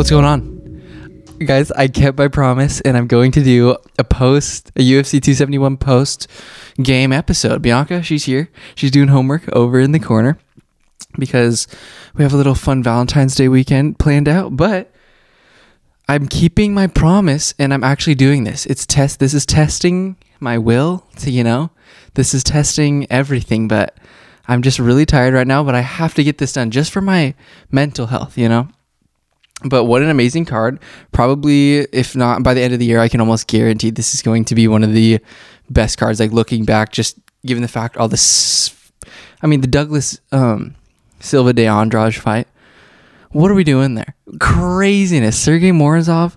What's going on? Guys, I kept my promise and I'm going to do a post, a UFC 271 post game episode. Bianca, she's here. She's doing homework over in the corner because we have a little fun Valentine's Day weekend planned out, but I'm keeping my promise and I'm actually doing this. It's test this is testing my will to, you know, this is testing everything, but I'm just really tired right now, but I have to get this done just for my mental health, you know? But what an amazing card. Probably, if not by the end of the year, I can almost guarantee this is going to be one of the best cards. Like looking back, just given the fact all this, I mean, the Douglas um, Silva de Andrade fight. What are we doing there? Craziness. Sergey Morozov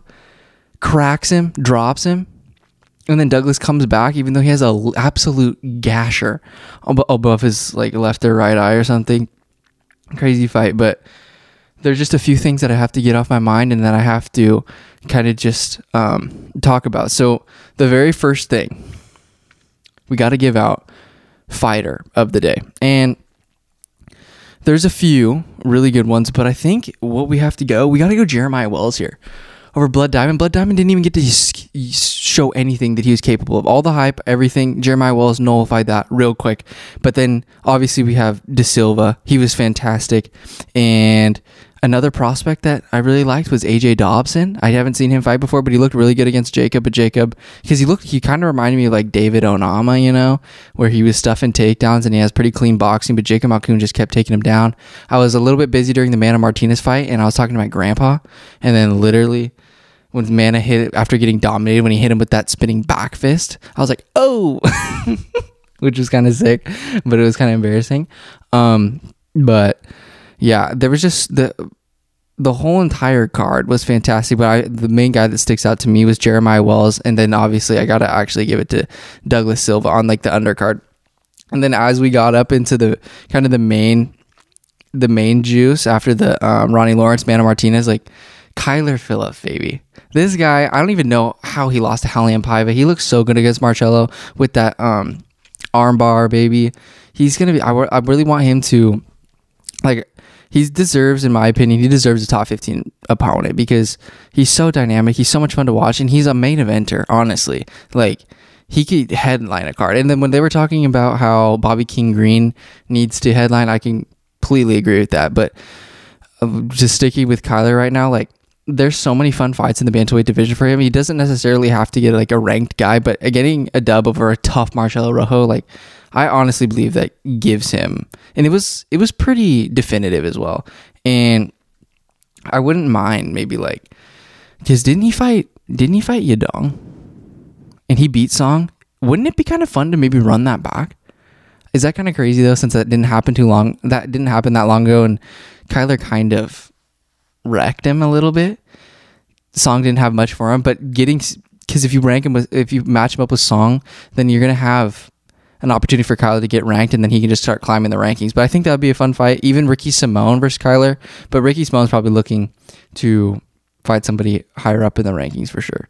cracks him, drops him, and then Douglas comes back, even though he has a absolute gasher above his like left or right eye or something. Crazy fight, but there's just a few things that I have to get off my mind and that I have to kind of just um, talk about. So the very first thing we got to give out fighter of the day, and there's a few really good ones, but I think what we have to go, we got to go Jeremiah Wells here over Blood Diamond. Blood Diamond didn't even get to show anything that he was capable of. All the hype, everything. Jeremiah Wells nullified that real quick. But then obviously we have De Silva. He was fantastic. And another prospect that I really liked was AJ Dobson. I haven't seen him fight before, but he looked really good against Jacob. But Jacob, because he looked, he kind of reminded me of like David Onama, you know, where he was stuffing takedowns and he has pretty clean boxing. But Jacob Malkoun just kept taking him down. I was a little bit busy during the Mana Martinez fight, and I was talking to my grandpa, and then literally when Mana hit after getting dominated when he hit him with that spinning back fist. I was like, oh, which was kind of sick, but it was kind of embarrassing. Um, but yeah, there was just the the whole entire card was fantastic. But I, the main guy that sticks out to me was Jeremiah Wells, and then obviously I got to actually give it to Douglas Silva on like the undercard. And then as we got up into the kind of the main the main juice after the um, Ronnie Lawrence, Mana Martinez, like Kyler Phillips, baby. This guy, I don't even know how he lost to Raulian Paiva. He looks so good against Marcelo with that um, armbar, baby. He's gonna be. I, I really want him to, like, he deserves, in my opinion, he deserves a top fifteen opponent because he's so dynamic. He's so much fun to watch, and he's a main eventer. Honestly, like he could headline a card. And then when they were talking about how Bobby King Green needs to headline, I can completely agree with that. But uh, just sticking with Kyler right now, like there's so many fun fights in the bantamweight division for him. He doesn't necessarily have to get like a ranked guy, but getting a dub over a tough Marcelo Rojo, like I honestly believe that gives him, and it was it was pretty definitive as well. And I wouldn't mind maybe like because didn't he fight didn't he fight Yadong, and he beat Song? Wouldn't it be kind of fun to maybe run that back? Is that kind of crazy though? Since that didn't happen too long, that didn't happen that long ago, and Kyler kind of wrecked him a little bit. Song didn't have much for him, but getting because if you rank him with if you match him up with Song, then you're gonna have an opportunity for Kyler to get ranked, and then he can just start climbing the rankings. But I think that would be a fun fight. Even Ricky Simone versus Kyler, but Ricky Simone's probably looking to fight somebody higher up in the rankings for sure.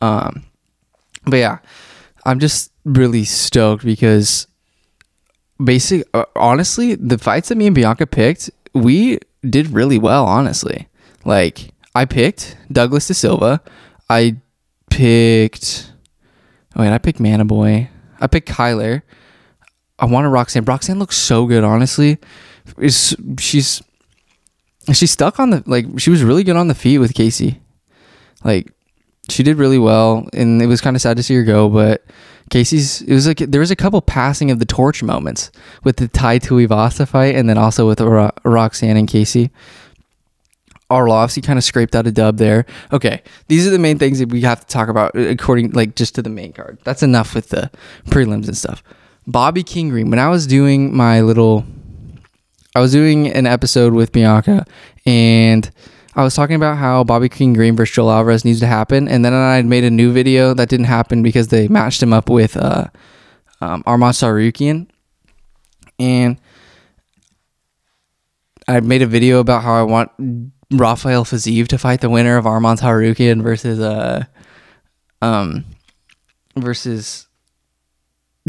Um, but yeah, I'm just really stoked because basic uh, honestly, the fights that me and Bianca picked, we did really well, honestly. Like I picked Douglas De Silva. I picked wait, I picked Mana Boy. I picked Kyler. I wanted Roxanne. Roxanne looks so good, honestly. Is she's she's stuck on the like she was really good on the feet with Casey. Like she did really well and it was kind of sad to see her go, but Casey's it was like there was a couple passing of the torch moments with the Tai Tuivasa fight and then also with Ro- Roxanne and Casey. Arlovski kind of scraped out a dub there. Okay, these are the main things that we have to talk about uh, according like just to the main card. That's enough with the prelims and stuff. Bobby King Green. When I was doing my little I was doing an episode with Bianca and I was talking about how Bobby King Green versus Joel Alvarez needs to happen, and then I made a new video that didn't happen because they matched him up with uh, um, Arman Tsarukyan, and I made a video about how I want Rafael Fiziev to fight the winner of Arman Tsarukyan versus uh, um, versus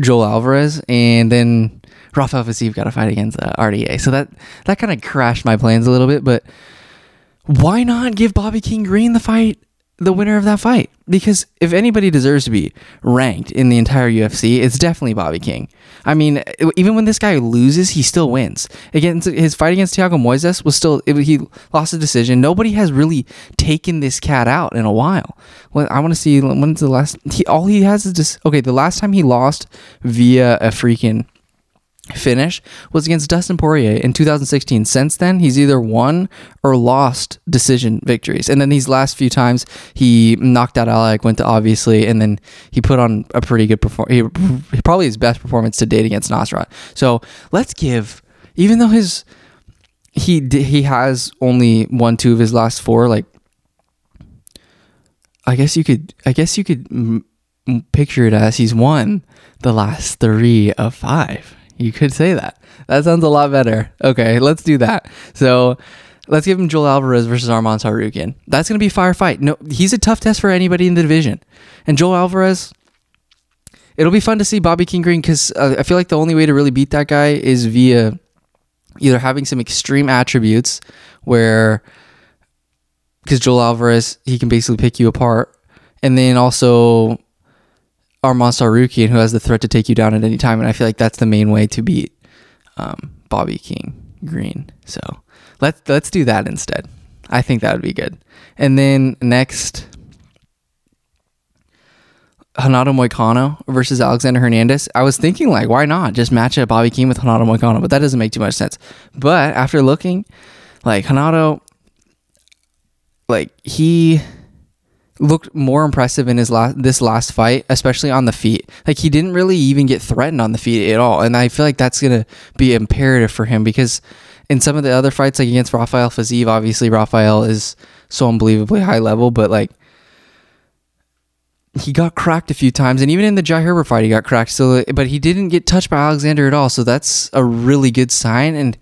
Joel Alvarez, and then Rafael Fiziev got to fight against uh, RDA. So that that kind of crashed my plans a little bit, but why not give Bobby King Green the fight, the winner of that fight? Because if anybody deserves to be ranked in the entire UFC, it's definitely Bobby King. I mean, even when this guy loses, he still wins. Against his fight against Thiago Moises was still it, he lost a decision. Nobody has really taken this cat out in a while. I want to see when's the last. He all he has is just okay. The last time he lost via a freaking finish was against Dustin Poirier in 2016. Since then, he's either won or lost decision victories. And then these last few times, he knocked out Al Iaquinta obviously, and then he put on a pretty good performance. He probably his best performance to date against Nasrat. So let's give, even though his he he has only won two of his last four. Like, I guess you could, I guess you could picture it as he's won the last three of five you could say that. That sounds a lot better. Okay, let's do that. So let's give him Joel Alvarez versus Arman Tsarukyan. That's going to be a fire fight. No, he's a tough test for anybody in the division. And Joel Alvarez, it'll be fun to see Bobby King Green because uh, I feel like the only way to really beat that guy is via either having some extreme attributes where because Joel Alvarez he can basically pick you apart, and then also Arman Tsarukyan, who has the threat to take you down at any time. And I feel like that's the main way to beat um, Bobby King Green. So let's let's do that instead. I think that would be good. And then next, Renato Moicano versus Alexander Hernandez. I was thinking like, why not just match up Bobby King with Renato Moicano? But that doesn't make too much sense. But after looking, like Renato, like he looked more impressive in his last this last fight, especially on the feet. Like he didn't really even get threatened on the feet at all, and I feel like that's gonna be imperative for him because in some of the other fights, like against Rafael Fiziev, obviously Rafael is so unbelievably high level, but like he got cracked a few times, and even in the Jai Herbert fight, he got cracked. So, but he didn't get touched by Alexander at all. So that's a really good sign, and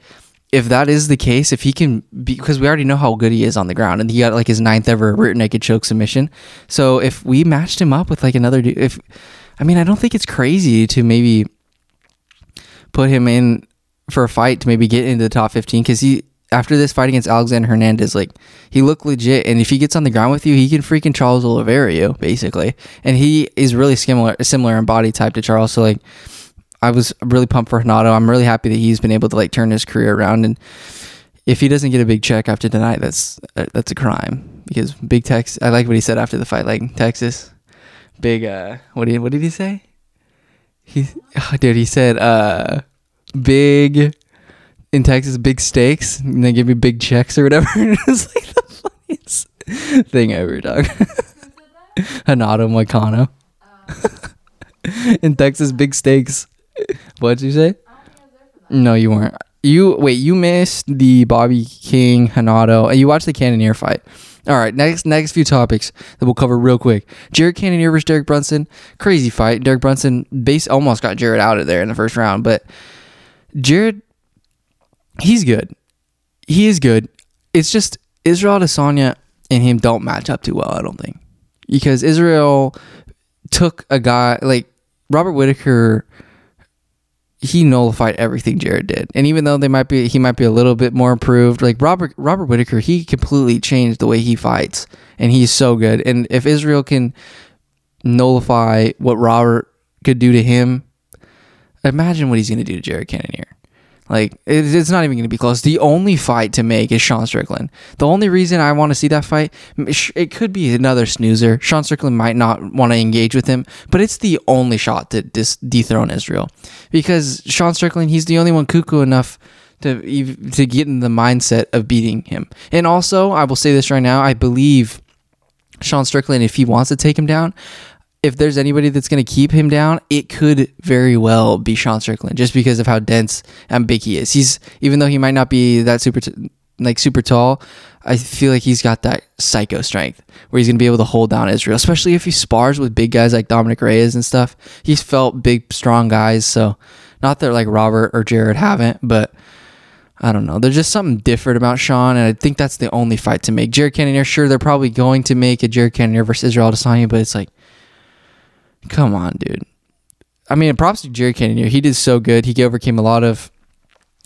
if that is the case, if he can, because we already know how good he is on the ground, and he got like his ninth ever rear naked choke submission. So if we matched him up with like another, if I mean, I don't think it's crazy to maybe put him in for a fight to maybe get into the top fifteen because he after this fight against Alexander Hernandez, like he looked legit, and if he gets on the ground with you, he can freaking Charles Oliveira you basically, and he is really similar similar in body type to Charles. So like I was really pumped for Renato. I'm really happy that he's been able to like turn his career around. And if he doesn't get a big check after tonight, that's uh, that's a crime because big Tex. I like what he said after the fight, like Texas, big. uh What did what did he say? He, oh, dude, he said, uh, big in Texas, big stakes, and they give me big checks or whatever. it's like the funniest thing ever, dog. Renato Moicano. in Texas, big steaks. What'd you say? No, you weren't. You wait. You missed the Bobby King Renato. You watched the Cannonier fight. All right, next next few topics that we'll cover real quick. Jared Cannonier versus Derek Brunson, crazy fight. Derek Brunson base almost got Jared out of there in the first round, but Jared, he's good. He is good. It's just Israel Adesanya and him don't match up too well. I don't think because Israel took a guy like Robert Whittaker he nullified everything Jared did. And even though they might be he might be a little bit more improved, like Robert Robert Whittaker, he completely changed the way he fights. And he's so good. And if Israel can nullify what Robert could do to him, imagine what he's gonna do to Jared Cannonier. Like it's not even going to be close. The only fight to make is Sean Strickland. The only reason I want to see that fight, it could be another snoozer. Sean Strickland might not want to engage with him, but it's the only shot to dis- dethrone Israel because Sean Strickland, he's the only one cuckoo enough to to get in the mindset of beating him. And also, I will say this right now, I believe Sean Strickland, if he wants to take him down, if there's anybody that's going to keep him down, it could very well be Sean Strickland, just because of how dense and big he is. He's even though he might not be that super t- like super tall, I feel like he's got that psycho strength where he's going to be able to hold down Israel, especially if he spars with big guys like Dominick Reyes and stuff. He's felt big, strong guys, so not that like Robert or Jared haven't, but. I don't know. There's just something different about Sean, and I think that's the only fight to make. Jared Cannonier, sure, they're probably going to make a Jared Cannonier versus Israel Adesanya, but it's like Come on, dude. I mean, props to Jerry Cannonier. He did so good. He overcame a lot of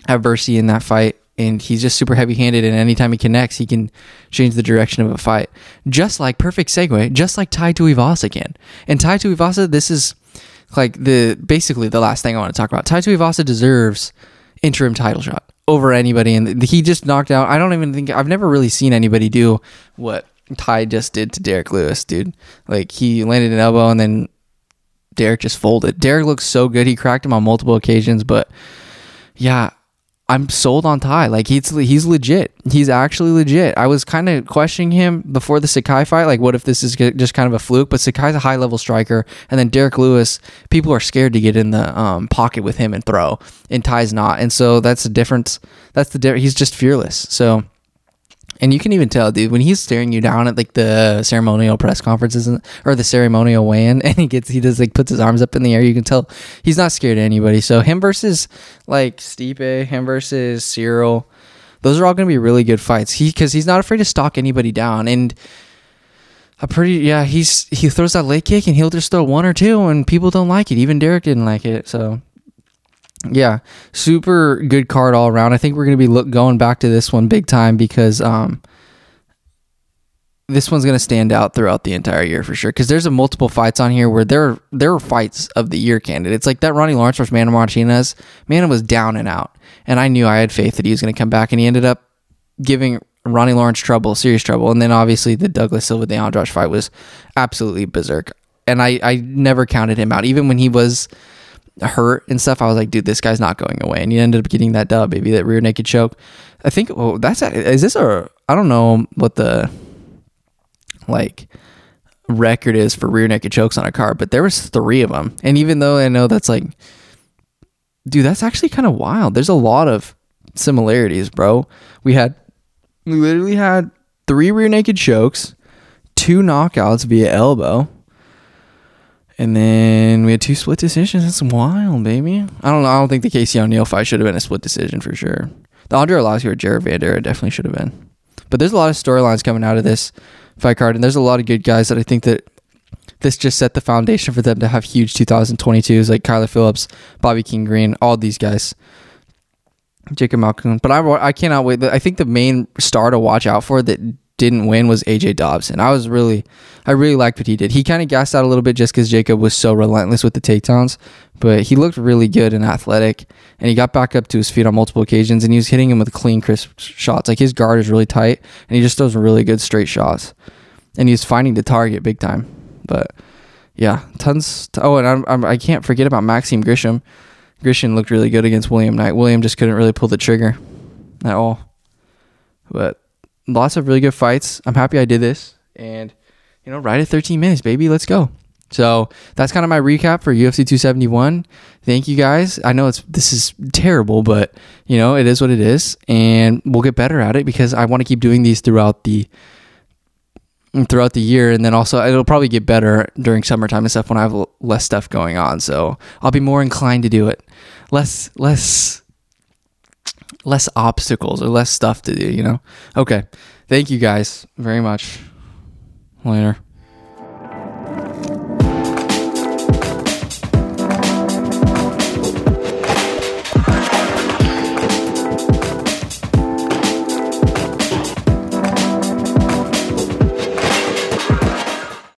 adversity in that fight. and he's just super heavy handed. And anytime he connects, he can change the direction of a fight. Just like perfect segue, just like Tai Tuivasa can. And Tai Tuivasa, this is like the basically the last thing I want to talk about. Tai Tuivasa deserves interim title shot over anybody, and he just knocked out. I don't even think I've never really seen anybody do what Tai just did to Derrick Lewis, dude. Like he landed an elbow and then Derrick just folded. Derrick looks so good. He cracked him on multiple occasions, but yeah, I'm sold on Tai. Like he's he's legit. He's actually legit. I was kind of questioning him before the Sakai fight. Like, what if this is just kind of a fluke? But Sakai's a high level striker, and then Derrick Lewis. People are scared to get in the um, pocket with him and throw, and Tai's not. And so that's the difference. That's the difference. He's just fearless. So and you can even tell, dude, when he's staring you down at like the ceremonial press conferences or the ceremonial weigh-in, and he gets he does like puts his arms up in the air. You can tell he's not scared of anybody. So him versus like Stipe, him versus Ciryl, those are all going to be really good fights. He because he's not afraid to stalk anybody down, and a pretty yeah he's he throws that leg kick and he'll just throw one or two, and people don't like it. Even Derrick didn't like it. So yeah, super good card all around. I think we're going to be look, going back to this one big time because um, this one's going to stand out throughout the entire year for sure. Because there's a multiple fights on here where there there are fights of the year candidates. Like that Ronnie Lawrence versus Mana Martinez. Mana was down and out, and I knew I had faith that he was going to come back, and he ended up giving Ronnie Lawrence trouble, serious trouble. And then obviously the Douglas Silva De Andrade fight was absolutely berserk, and I I never counted him out, even when he was hurt and stuff, I was like, dude, this guy's not going away. And he ended up getting that dub, baby, that rear naked choke. I think, oh, that's, is this a, I don't know what the, like, record is for rear naked chokes on a car, but there was three of them. And even though I know that's like, dude, that's actually kind of wild. There's a lot of similarities, bro. We had, we literally had three rear naked chokes, two knockouts via elbow and then we had two split decisions. That's wild, baby. I don't know. I don't think the Casey O'Neill fight should have been a split decision for sure. The Andrei Arlovski or Jared Vanderaa definitely should have been. But there's a lot of storylines coming out of this fight card, and there's a lot of good guys that I think that this just set the foundation for them to have huge 2022s like Kyler Phillips, Bobby King Green, all these guys. Jacob Malkoun. But I, I cannot wait. I think the main star to watch out for that didn't win was AJ Dobbs, and I was really, I really liked what he did. He kind of gassed out a little bit just because Jacob was so relentless with the takedowns, but he looked really good and athletic, and he got back up to his feet on multiple occasions, and he was hitting him with clean, crisp shots. Like his guard is really tight, and he just throws really good straight shots, and he's finding the target big time. But yeah, tons. To, oh, and I'm, I'm, I can not forget about Maxime Grisham. Grisham looked really good against William Knight. William just couldn't really pull the trigger at all, but lots of really good fights. I'm happy I did this. And, you know, right at 13 minutes, baby. Let's go. So that's kind of my recap for UFC 271. Thank you guys. I know it's this is terrible, but you know it is what it is, and we'll get better at it because I want to keep doing these throughout the throughout the year, and then also it'll probably get better during summertime and stuff when I have less stuff going on. So I'll be more inclined to do it. Less less less obstacles or less stuff to do, you know? Okay. Thank you guys very much. Later.